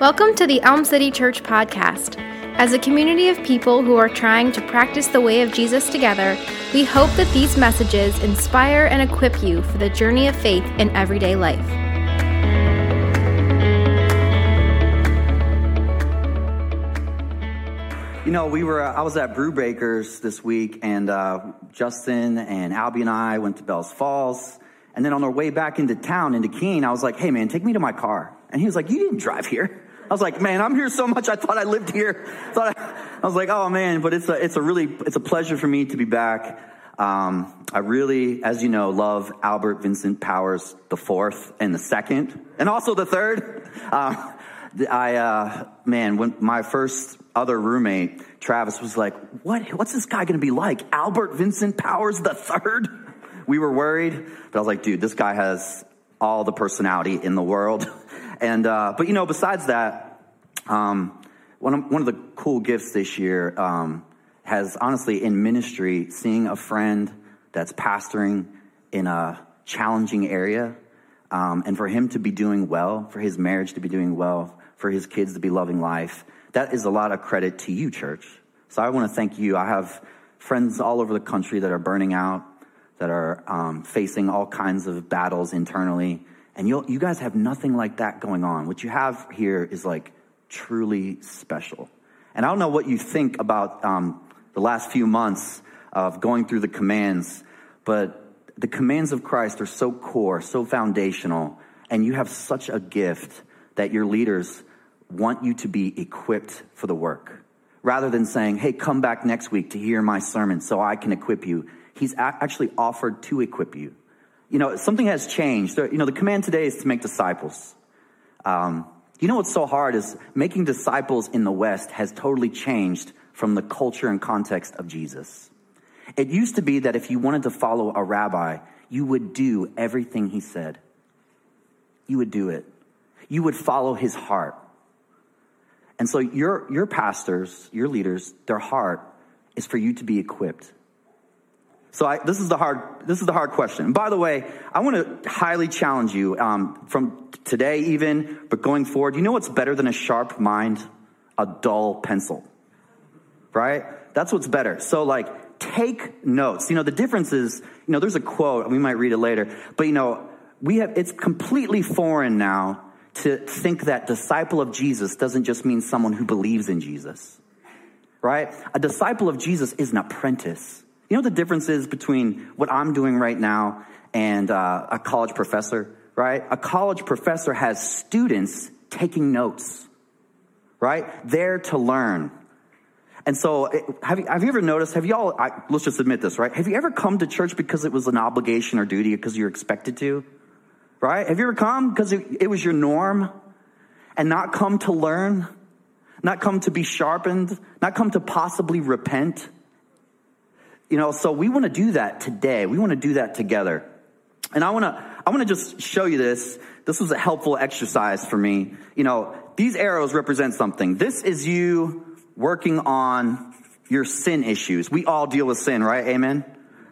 Welcome to the Elm City Church podcast. As a community of people who are trying to practice the way of Jesus together, we hope that these messages inspire and equip you for the journey of faith in everyday life. You know, we were, uh, I was at Brew Brewbreakers this week, and uh, Justin and Albie and I went to Bellows Falls. And then on our way back into town, into Keene, I was like, hey man, take me to my car. And he was like, you didn't drive here. I was like, man, I'm here so much. I thought I lived here. Thought I, I was like, oh man, but it's a, it's a really, it's a pleasure for me to be back. Um, I really, as you know, love Albert Vincent Powers the fourth and the second, and also the third. Uh, I, uh, man, when my first other roommate, Travis, was like, what, what's this guy going to be like? Albert Vincent Powers the third? We were worried, but I was like, dude, this guy has all the personality in the world. And, uh, but you know, besides that, um, one of, one of the cool gifts this year, um, has honestly in ministry, seeing a friend that's pastoring in a challenging area, um, and for him to be doing well, for his marriage to be doing well, for his kids to be loving life, that is a lot of credit to you, church. So I want to thank you. I have friends all over the country that are burning out, that are um, facing all kinds of battles internally. And you you guys have nothing like that going on. What you have here is like truly special. And I don't know what you think about um, the last few months of going through the commands, but the commands of Christ are so core, so foundational, and you have such a gift that your leaders want you to be equipped for the work. Rather than saying, hey, come back next week to hear my sermon so I can equip you, he's actually offered to equip you you know, something has changed. You know, the command today is to make disciples. Um, you know what's so hard is making disciples in the West has totally changed from the culture and context of Jesus. It used to be that if you wanted to follow a rabbi, you would do everything he said. You would do it. You would follow his heart. And so your, your pastors, your leaders, their heart is for you to be equipped. So I, this is the hard, this is the hard question. By the way, I want to highly challenge you, um, from today even, but going forward. You know what's better than a sharp mind? A dull pencil. Right? That's what's better. So like, take notes. You know, the difference is, you know, there's a quote, we might read it later, but you know, we have, it's completely foreign now to think that disciple of Jesus doesn't just mean someone who believes in Jesus. Right? A disciple of Jesus is an apprentice. You know the difference is between what I'm doing right now and uh, a college professor, right? A college professor has students taking notes, right? There to learn. And so, have you, have you ever noticed, have you all, I, let's just admit this, right? Have you ever come to church because it was an obligation or duty because you're expected to? Right? Have you ever come because it, it was your norm and not come to learn? Not come to be sharpened? Not come to possibly repent? You know, so we want to do that today. We want to do that together. And I want to, I want to just show you this. This was a helpful exercise for me. You know, these arrows represent something. This is you working on your sin issues. We all deal with sin, right? Amen.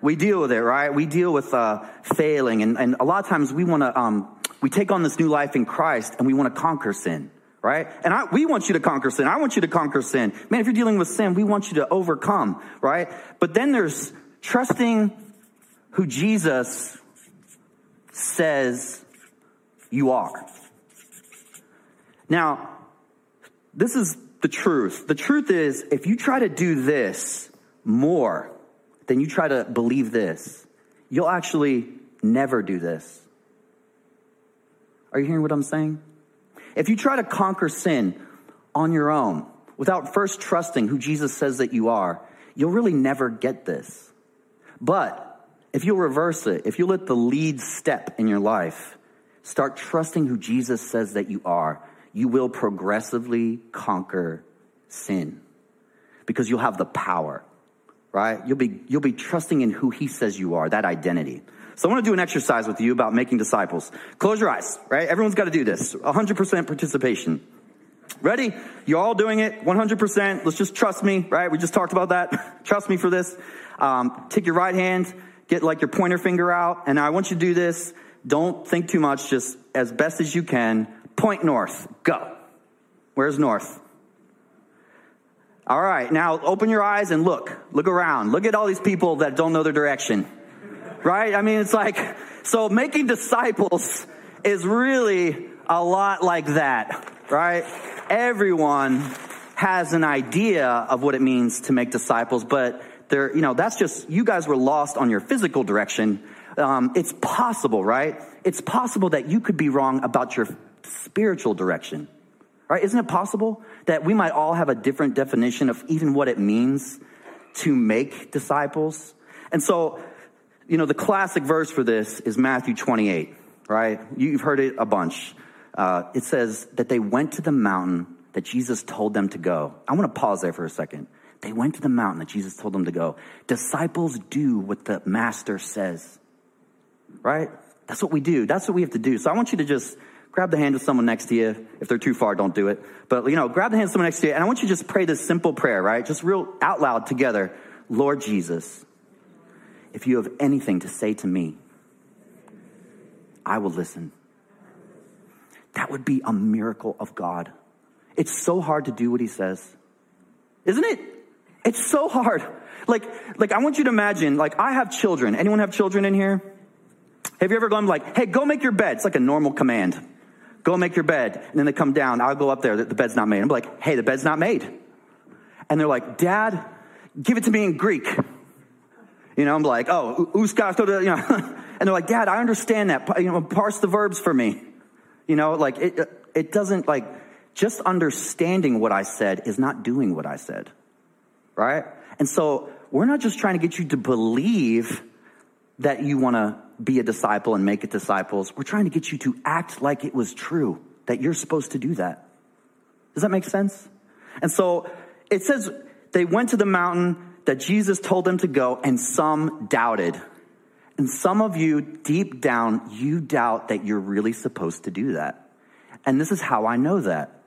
We deal with it, right? We deal with uh, failing, and, and a lot of times we want to um, we take on this new life in Christ, and we want to conquer sin right? And I, we want you to conquer sin. I want you to conquer sin. Man, if you're dealing with sin, we want you to overcome, right? But then there's trusting who Jesus says you are. Now, this is the truth. The truth is, if you try to do this more than you try to believe this, you'll actually never do this. Are you hearing what I'm saying? If you try to conquer sin on your own without first trusting who Jesus says that you are, you'll really never get this. But if you'll reverse it, if you let the lead step in your life, start trusting who Jesus says that you are, you will progressively conquer sin because you'll have the power, right? You'll be, you'll be trusting in who he says you are, that identity. So I want to do an exercise with you about making disciples. Close your eyes, right? Everyone's got to do this. 100% participation. Ready? You're all doing it 100%. Let's just trust me, right? We just talked about that. trust me for this. Um, take your right hand, get like your pointer finger out, and I want you to do this. Don't think too much, just as best as you can. Point north. Go. Where's north? All right, now open your eyes and look. Look around. Look at all these people that don't know their direction. Right? I mean, it's like, so making disciples is really a lot like that, right? Everyone has an idea of what it means to make disciples, but there, you know, that's just, you guys were lost on your physical direction. Um, it's possible, right? It's possible that you could be wrong about your spiritual direction, right? Isn't it possible that we might all have a different definition of even what it means to make disciples? And so, you know, the classic verse for this is Matthew 28, right? You've heard it a bunch. Uh, it says that they went to the mountain that Jesus told them to go. I want to pause there for a second. They went to the mountain that Jesus told them to go. Disciples do what the master says, right? That's what we do. That's what we have to do. So I want you to just grab the hand of someone next to you. If they're too far, don't do it. But, you know, grab the hand of someone next to you. And I want you to just pray this simple prayer, right? Just real out loud together. Lord Jesus, if you have anything to say to me, I will listen. That would be a miracle of God. It's so hard to do what he says. Isn't it? It's so hard. Like, like I want you to imagine, like I have children. Anyone have children in here? Have you ever gone like, hey, go make your bed? It's like a normal command. Go make your bed. And then they come down. I'll go up there. The bed's not made. I'm like, hey, the bed's not made. And they're like, dad, give it to me in Greek. You know, I'm like, oh, uska, you know. and they're like, dad, I understand that. You know, parse the verbs for me. You know, like it, uh, it doesn't like, just understanding what I said is not doing what I said. Right? And so we're not just trying to get you to believe that you want to be a disciple and make it disciples. We're trying to get you to act like it was true, that you're supposed to do that. Does that make sense? And so it says they went to the mountain that Jesus told them to go, and some doubted. And some of you, deep down, you doubt that you're really supposed to do that. And this is how I know that.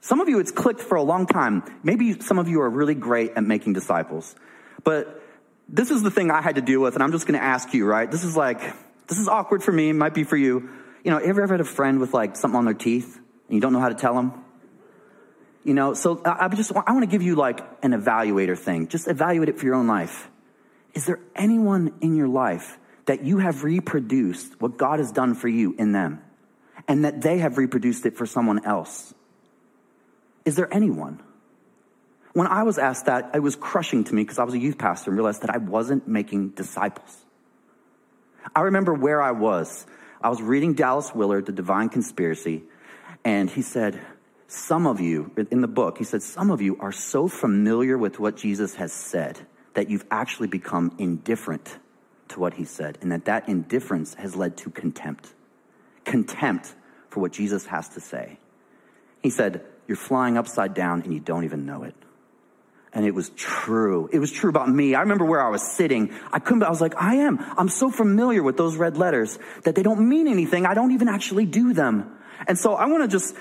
Some of you, it's clicked for a long time. Maybe some of you are really great at making disciples. But this is the thing I had to deal with, and I'm just to ask you, right? This is like, this is awkward for me, might be for you. You know, ever ever had a friend with like something on their teeth and you don't know how to tell them? You know, so I, just I want to give you like an evaluator thing. Just evaluate it for your own life. Is there anyone in your life that you have reproduced what God has done for you in them, and that they have reproduced it for someone else? Is there anyone? When I was asked that, it was crushing to me because I was a youth pastor and realized that I wasn't making disciples. I remember where I was. I was reading Dallas Willard, The Divine Conspiracy, and he said, Some of you, in the book, he said, Some of you are so familiar with what Jesus has said that you've actually become indifferent to what he said, and that that indifference has led to contempt. Contempt for what Jesus has to say. He said, You're flying upside down and you don't even know it. And it was true. It was true about me. I remember where I was sitting. I couldn't, I was like, I am. I'm so familiar with those red letters that they don't mean anything. I don't even actually do them. And so I want to just,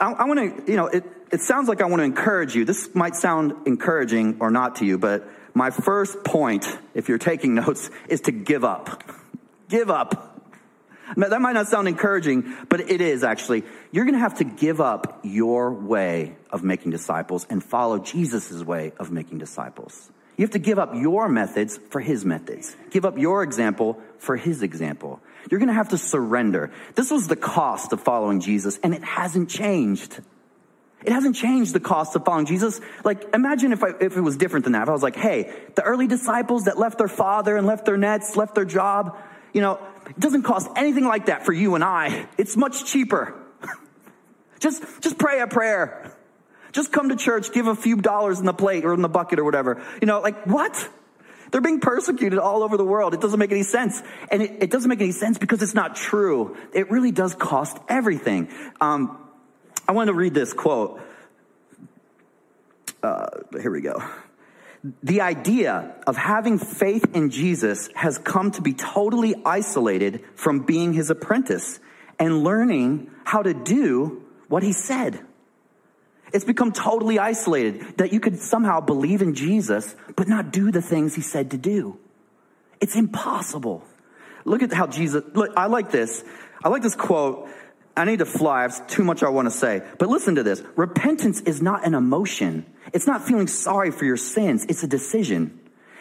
I, I want to, you know, it, it sounds like I want to encourage you. This might sound encouraging or not to you, but my first point, if you're taking notes, is to give up. Give up. That might not sound encouraging, but it is actually. You're going to have to give up your way of making disciples and follow Jesus' way of making disciples. You have to give up your methods for his methods. Give up your example for his example. You're going to have to surrender. This was the cost of following Jesus, and it hasn't changed. It hasn't changed the cost of following Jesus. Like, imagine if, I, if it was different than that. If I was like, hey, the early disciples that left their father and left their nets, left their job, you know, it doesn't cost anything like that for you and I. It's much cheaper. just, just pray a prayer. Just come to church, give a few dollars in the plate or in the bucket or whatever. You know, like what? They're being persecuted all over the world. It doesn't make any sense. And it, it doesn't make any sense because it's not true. It really does cost everything. Um, I want to read this quote. Uh, here we go the idea of having faith in Jesus has come to be totally isolated from being his apprentice and learning how to do what he said. It's become totally isolated that you could somehow believe in Jesus, but not do the things he said to do. It's impossible. Look at how Jesus, look, I like this. I like this quote. I need to fly. I have too much I want to say. But listen to this. Repentance is not an emotion. It's not feeling sorry for your sins. It's a decision.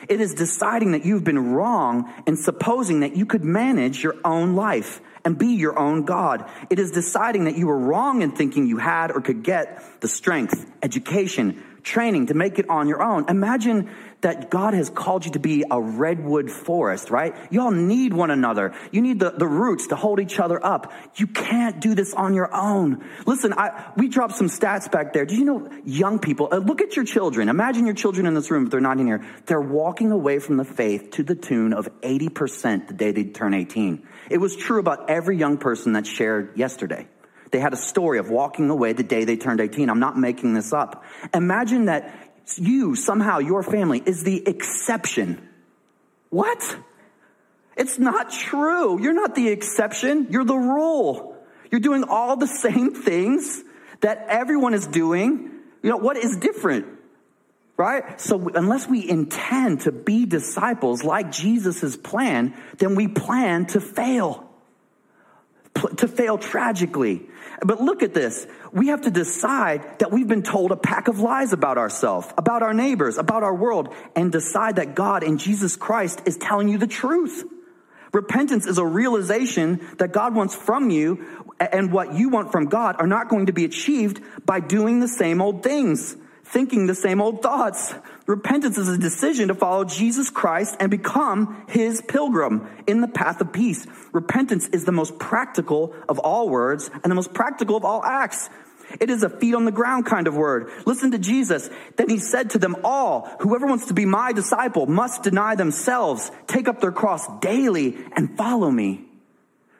It is deciding that you've been wrong and supposing that you could manage your own life and be your own God. It is deciding that you were wrong in thinking you had or could get the strength, education, training to make it on your own. Imagine that God has called you to be a redwood forest, right? Y'all need one another. You need the, the roots to hold each other up. You can't do this on your own. Listen, I, we dropped some stats back there. Do you know young people, uh, look at your children. Imagine your children in this room, if they're not in here. They're walking away from the faith to the tune of 80% the day they turn 18. It was true about every young person that shared yesterday. They had a story of walking away the day they turned 18. I'm not making this up. Imagine that you, somehow, your family is the exception. What? It's not true. You're not the exception. You're the rule. You're doing all the same things that everyone is doing. You know, what is different? Right? So unless we intend to be disciples like Jesus' plan, then we plan to fail. To fail tragically. But look at this. We have to decide that we've been told a pack of lies about ourselves, about our neighbors, about our world, and decide that God in Jesus Christ is telling you the truth. Repentance is a realization that God wants from you and what you want from God are not going to be achieved by doing the same old things thinking the same old thoughts. Repentance is a decision to follow Jesus Christ and become his pilgrim in the path of peace. Repentance is the most practical of all words and the most practical of all acts. It is a feet on the ground kind of word. Listen to Jesus. Then he said to them all, whoever wants to be my disciple must deny themselves, take up their cross daily and follow me.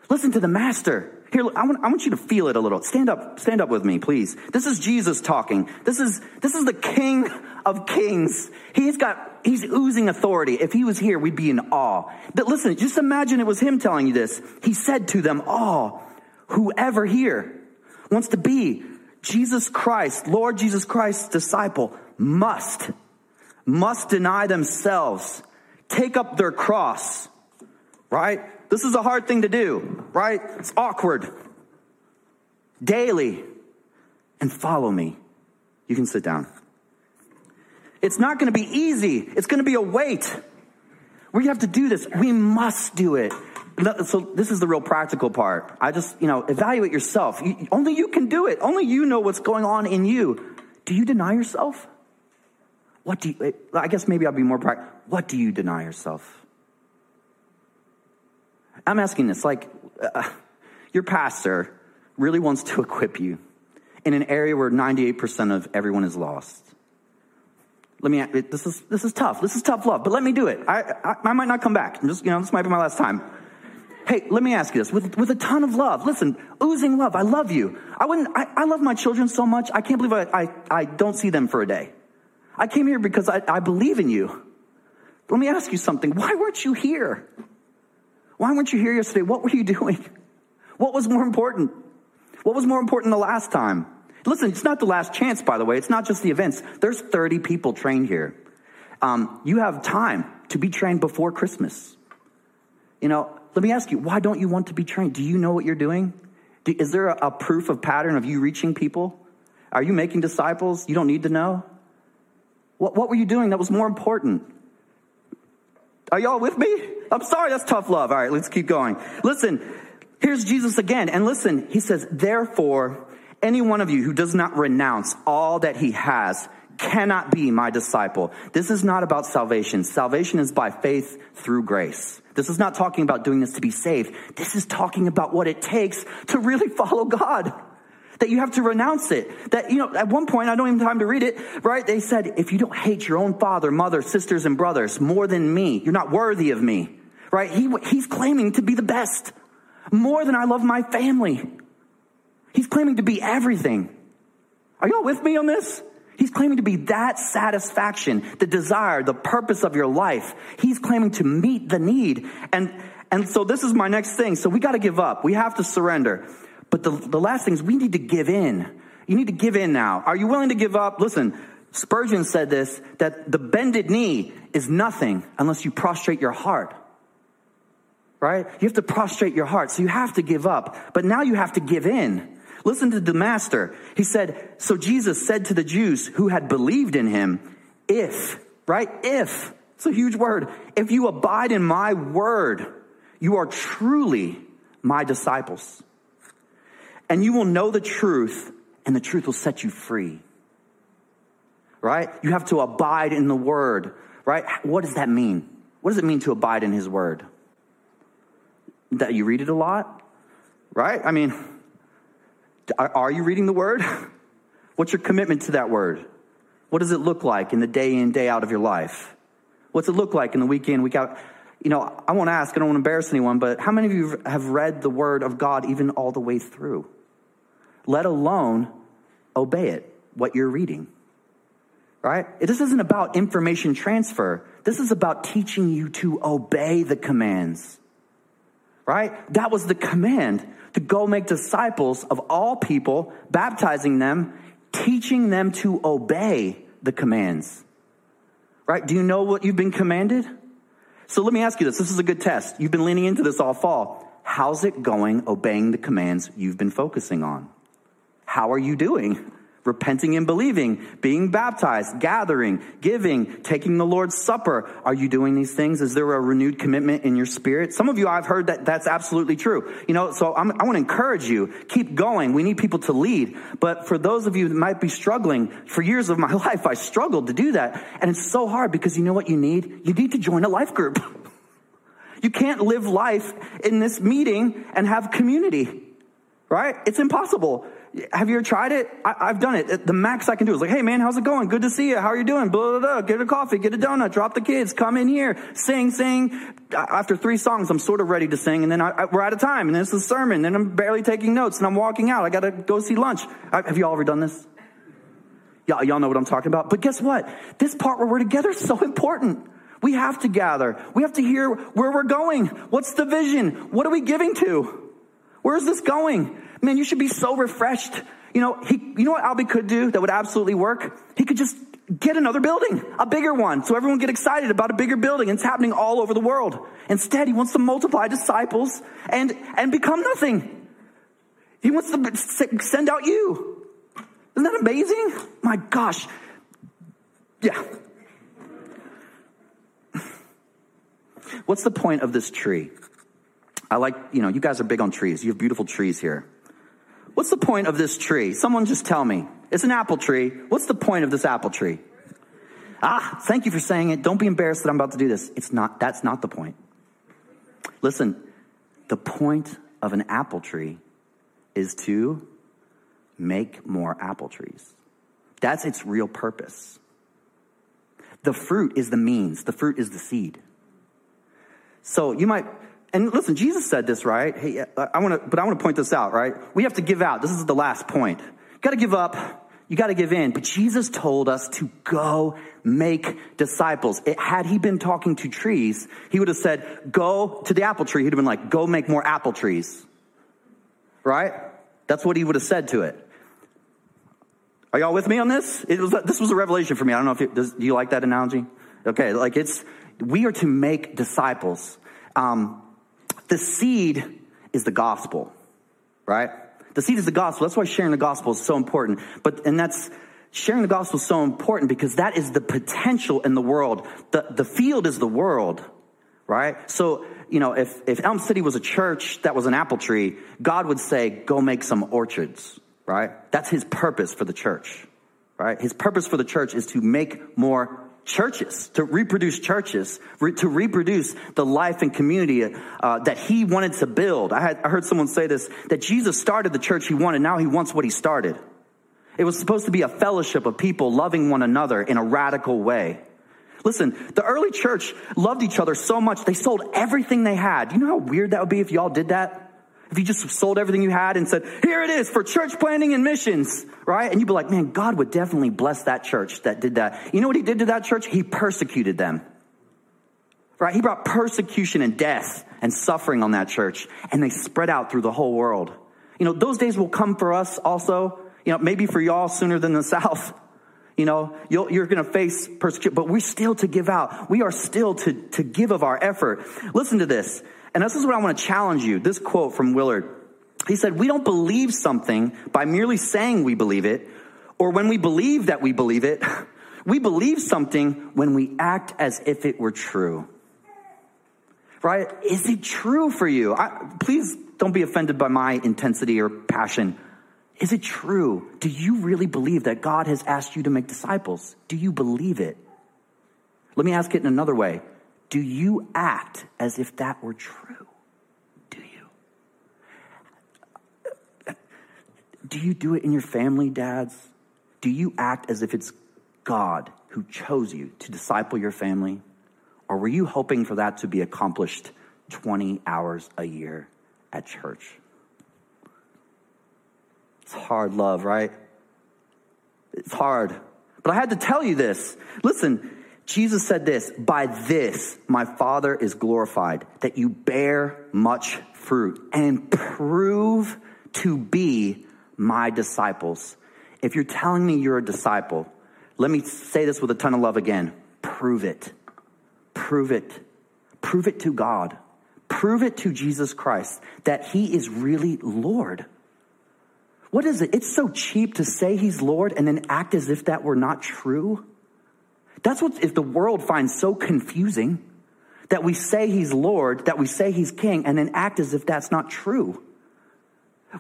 Listen to the master. Here, I want, I want you to feel it a little. Stand up, stand up with me, please. This is Jesus talking. This is, this is the King of Kings. He's got, he's oozing authority. If he was here, we'd be in awe. But listen, just imagine it was him telling you this. He said to them all, whoever here wants to be Jesus Christ, Lord Jesus Christ's disciple, must, must deny themselves, take up their cross, right? This is a hard thing to do, right? It's awkward. Daily. And follow me. You can sit down. It's not going to be easy. It's going to be a weight. We have to do this. We must do it. So this is the real practical part. I just, you know, evaluate yourself. You, only you can do it. Only you know what's going on in you. Do you deny yourself? What do you, I guess maybe I'll be more practical. What do you deny yourself? I'm asking this like, uh, your pastor really wants to equip you in an area where 98% of everyone is lost. Let me, this is, this is tough. This is tough love, but let me do it. I, I, I might not come back. I'm just, you know, this might be my last time. Hey, let me ask you this with, with a ton of love. Listen, oozing love. I love you. I wouldn't, I, I love my children so much. I can't believe I, I, I don't see them for a day. I came here because I, I believe in you. Let me ask you something. Why weren't you here? Why weren't you here yesterday? What were you doing? What was more important? What was more important the last time? Listen, it's not the last chance, by the way. It's not just the events. There's 30 people trained here. Um, you have time to be trained before Christmas. You know, let me ask you, why don't you want to be trained? Do you know what you're doing? Do, is there a, a proof of pattern of you reaching people? Are you making disciples? You don't need to know? What, what were you doing that was more important? Are y'all with me? I'm sorry, that's tough love. All right, let's keep going. Listen, here's Jesus again. And listen, he says, therefore, any one of you who does not renounce all that he has cannot be my disciple. This is not about salvation. Salvation is by faith through grace. This is not talking about doing this to be saved. This is talking about what it takes to really follow God that you have to renounce it. That, you know, at one point, I don't even have time to read it, right? They said, if you don't hate your own father, mother, sisters, and brothers more than me, you're not worthy of me, right? He, he's claiming to be the best more than I love my family. He's claiming to be everything. Are y'all with me on this? He's claiming to be that satisfaction, the desire, the purpose of your life. He's claiming to meet the need. And, and so this is my next thing. So we got to give up. We have to surrender. But the, the last thing is we need to give in. You need to give in now. Are you willing to give up? Listen, Spurgeon said this that the bended knee is nothing unless you prostrate your heart. Right? You have to prostrate your heart. So you have to give up. But now you have to give in. Listen to the master. He said, So Jesus said to the Jews who had believed in him, if, right? If, it's a huge word. If you abide in my word, you are truly my disciples. And you will know the truth, and the truth will set you free. Right? You have to abide in the word, right? What does that mean? What does it mean to abide in his word? That you read it a lot? Right? I mean, are you reading the word? What's your commitment to that word? What does it look like in the day in, day out of your life? What's it look like in the week in, week out? You know, I won't ask, I don't want to embarrass anyone, but how many of you have read the word of God even all the way through? Let alone obey it, what you're reading. Right? This isn't about information transfer. This is about teaching you to obey the commands. Right? That was the command to go make disciples of all people, baptizing them, teaching them to obey the commands. Right? Do you know what you've been commanded? So let me ask you this. This is a good test. You've been leaning into this all fall. How's it going obeying the commands you've been focusing on? How are you doing? Repenting and believing, being baptized, gathering, giving, taking the Lord's Supper. Are you doing these things? Is there a renewed commitment in your spirit? Some of you, I've heard that that's absolutely true. You know, so I'm, i want to encourage you, keep going. We need people to lead. But for those of you that might be struggling, for years of my life, I struggled to do that. And it's so hard because you know what you need? You need to join a life group. You can't live life in this meeting and have community, right? It's impossible. Have you ever tried it? I, have done it. The max I can do is like, hey man, how's it going? Good to see you. How are you doing? Blah, blah, blah. Get a coffee, get a donut, drop the kids, come in here, sing, sing. After three songs, I'm sort of ready to sing, and then I, I, we're out of time, and then it's a sermon, and I'm barely taking notes, and I'm walking out. I gotta go see lunch. Have you all ever done this? Y'all, y'all know what I'm talking about. But guess what? This part where we're together is so important. We have to gather. We have to hear where we're going. What's the vision? What are we giving to? Where's this going? Man, you should be so refreshed. You know, he, you know what Albie could do that would absolutely work? He could just get another building, a bigger one, so everyone get excited about a bigger building. It's happening all over the world. Instead, he wants to multiply disciples and, and become nothing. He wants to send out you. Isn't that amazing? My gosh. Yeah. What's the point of this tree? I like, you know, you guys are big on trees. You have beautiful trees here. What's the point of this tree? Someone just tell me. It's an apple tree. What's the point of this apple tree? Ah, thank you for saying it. Don't be embarrassed that I'm about to do this. It's not, that's not the point. Listen, the point of an apple tree is to make more apple trees. That's its real purpose. The fruit is the means, the fruit is the seed. So you might, and listen, Jesus said this, right? Hey, I want to, but I want to point this out, right? We have to give out. This is the last point. You got to give up. You got to give in. But Jesus told us to go make disciples. It, had he been talking to trees, he would have said, go to the apple tree. He'd have been like, go make more apple trees. Right? That's what he would have said to it. Are y'all with me on this? It was, this was a revelation for me. I don't know if it, does, do you like that analogy? Okay, like it's, we are to make disciples. Um, the seed is the gospel, right? The seed is the gospel. That's why sharing the gospel is so important. But, and that's, sharing the gospel is so important because that is the potential in the world. The, the field is the world, right? So, you know, if, if Elm City was a church that was an apple tree, God would say, go make some orchards, right? That's his purpose for the church, right? His purpose for the church is to make more churches, to reproduce churches, re- to reproduce the life and community uh, that he wanted to build. I, had, I heard someone say this, that Jesus started the church he wanted, now he wants what he started. It was supposed to be a fellowship of people loving one another in a radical way. Listen, the early church loved each other so much, they sold everything they had. You know how weird that would be if y'all did that? If you just sold everything you had and said, here it is for church planting and missions, right? And you'd be like, man, God would definitely bless that church that did that. You know what he did to that church? He persecuted them. Right? He brought persecution and death and suffering on that church and they spread out through the whole world. You know, those days will come for us also, you know, maybe for y'all sooner than the South. You know, you are going to face persecution, but we're still to give out. We are still to, to give of our effort. Listen to this. And this is what I want to challenge you. This quote from Willard. He said, We don't believe something by merely saying we believe it, or when we believe that we believe it. We believe something when we act as if it were true. Right? Is it true for you? I, please don't be offended by my intensity or passion. Is it true? Do you really believe that God has asked you to make disciples? Do you believe it? Let me ask it in another way. Do you act as if that were true? Do you? Do you do it in your family, dads? Do you act as if it's God who chose you to disciple your family? Or were you hoping for that to be accomplished 20 hours a year at church? It's hard love, right? It's hard. But I had to tell you this. Listen, Jesus said this By this my Father is glorified, that you bear much fruit and prove to be my disciples. If you're telling me you're a disciple, let me say this with a ton of love again prove it. Prove it. Prove it to God. Prove it to Jesus Christ that he is really Lord. What is it? It's so cheap to say he's Lord and then act as if that were not true. That's what, if the world finds so confusing that we say he's Lord, that we say he's king, and then act as if that's not true.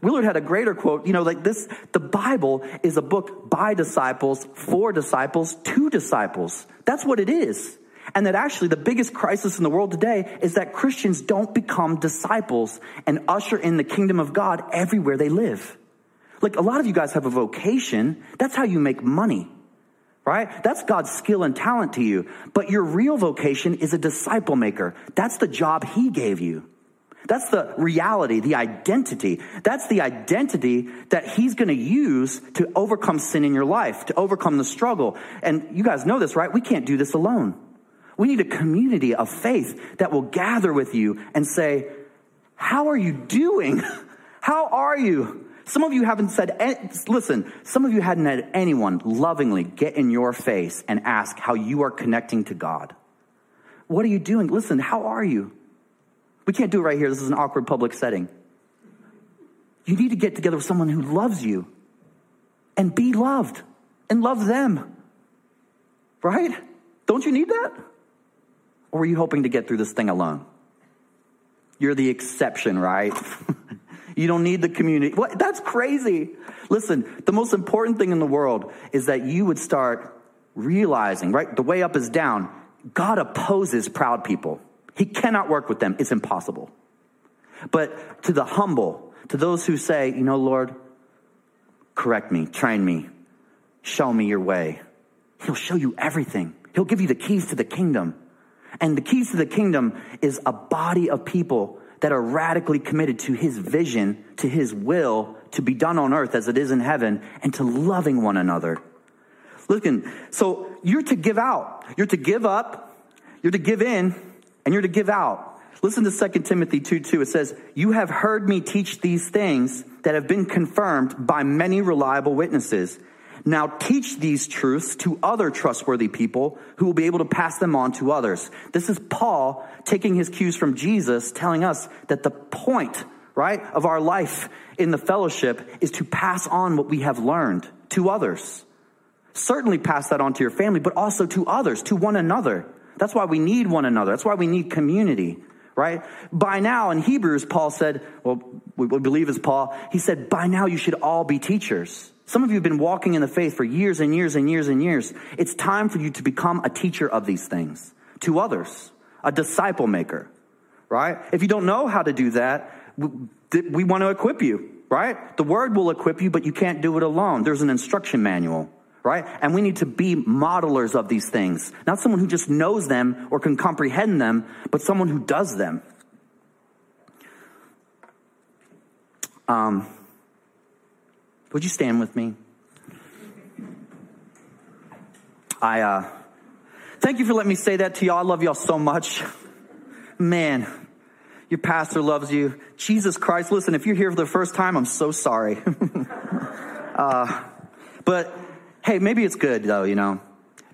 Willard had a greater quote, you know, like this the Bible is a book by disciples, for disciples, to disciples. That's what it is. And that actually the biggest crisis in the world today is that Christians don't become disciples and usher in the kingdom of God everywhere they live. Like a lot of you guys have a vocation. That's how you make money, right? That's God's skill and talent to you. But your real vocation is a disciple maker. That's the job he gave you. That's the reality, the identity. That's the identity that he's going to use to overcome sin in your life, to overcome the struggle. And you guys know this, right? We can't do this alone. We need a community of faith that will gather with you and say, How are you doing? How are you? Some of you haven't said, listen, some of you hadn't had anyone lovingly get in your face and ask how you are connecting to God. What are you doing? Listen, how are you? We can't do it right here. This is an awkward public setting. You need to get together with someone who loves you and be loved and love them. Right? Don't you need that? Or are you hoping to get through this thing alone? You're the exception, right? You don't need the community. What? That's crazy. Listen, the most important thing in the world is that you would start realizing, right? The way up is down. God opposes proud people. He cannot work with them. It's impossible. But to the humble, to those who say, you know, Lord, correct me, train me, show me your way. He'll show you everything. He'll give you the keys to the kingdom. And the keys to the kingdom is a body of people that are radically committed to his vision, to his will to be done on earth as it is in heaven, and to loving one another. Listen, so you're to give out, you're to give up, you're to give in, and you're to give out. Listen to 2 Timothy 2 2. It says, You have heard me teach these things that have been confirmed by many reliable witnesses. Now teach these truths to other trustworthy people who will be able to pass them on to others. This is Paul taking his cues from Jesus, telling us that the point, right, of our life in the fellowship is to pass on what we have learned to others. Certainly pass that on to your family, but also to others, to one another. That's why we need one another. That's why we need community, right? By now in Hebrews, Paul said, well, we believe is Paul, he said, by now you should all be teachers. Some of you have been walking in the faith for years and years and years and years. It's time for you to become a teacher of these things to others, a disciple maker, right? If you don't know how to do that, we want to equip you, right? The word will equip you, but you can't do it alone. There's an instruction manual, right? And we need to be modelers of these things, not someone who just knows them or can comprehend them, but someone who does them. Um, would you stand with me? I uh, thank you for letting me say that to y'all. I love y'all so much. Man, your pastor loves you. Jesus Christ, listen, if you're here for the first time, I'm so sorry. uh, but hey, maybe it's good though, you know.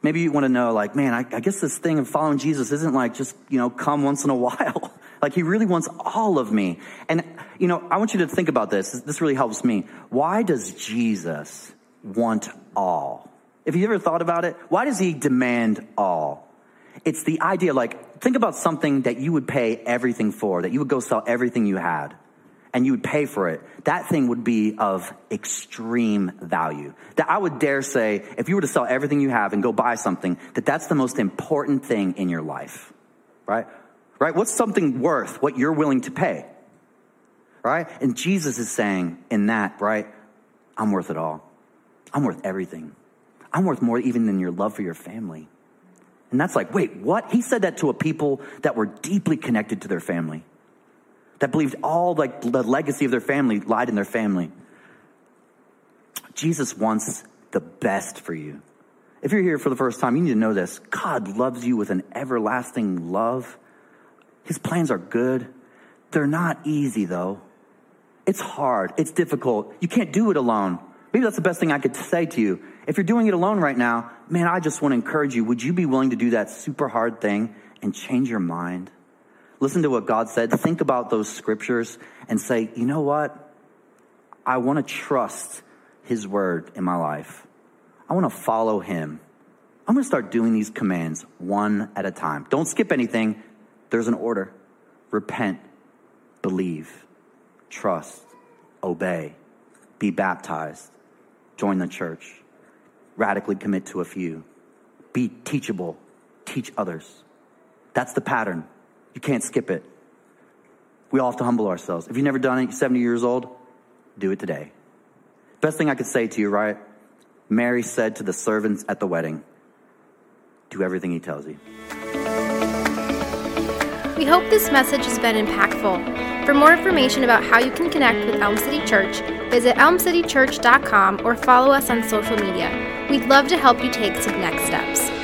Maybe you want to know, like, man, I, I guess this thing of following Jesus isn't like just, you know, come once in a while. Like he really wants all of me. And, you know, I want you to think about this. This really helps me. Why does Jesus want all? If you ever thought about it, why does he demand all? It's the idea, like, think about something that you would pay everything for, that you would go sell everything you had and you would pay for it, that thing would be of extreme value. That I would dare say, if you were to sell everything you have and go buy something, that that's the most important thing in your life, right? Right? What's something worth what you're willing to pay? Right? And Jesus is saying in that, right? I'm worth it all. I'm worth everything. I'm worth more even than your love for your family. And that's like, wait, what? He said that to a people that were deeply connected to their family that believed all like the legacy of their family lied in their family. Jesus wants the best for you. If you're here for the first time, you need to know this. God loves you with an everlasting love. His plans are good. They're not easy though. It's hard. It's difficult. You can't do it alone. Maybe that's the best thing I could say to you. If you're doing it alone right now, man, I just want to encourage you. Would you be willing to do that super hard thing and change your mind? listen to what God said, think about those scriptures and say, you know what? I want to trust his word in my life. I want to follow him. I'm going to start doing these commands one at a time. Don't skip anything. There's an order. Repent, believe, trust, obey, be baptized, join the church, radically commit to a few, be teachable, teach others. That's the pattern. You can't skip it. We all have to humble ourselves. If you've never done it, you're 70 years old, do it today. Best thing I could say to you, right? Mary said to the servants at the wedding, do everything he tells you. We hope this message has been impactful. For more information about how you can connect with Elm City Church, visit elmcitychurch.com or follow us on social media. We'd love to help you take some next steps.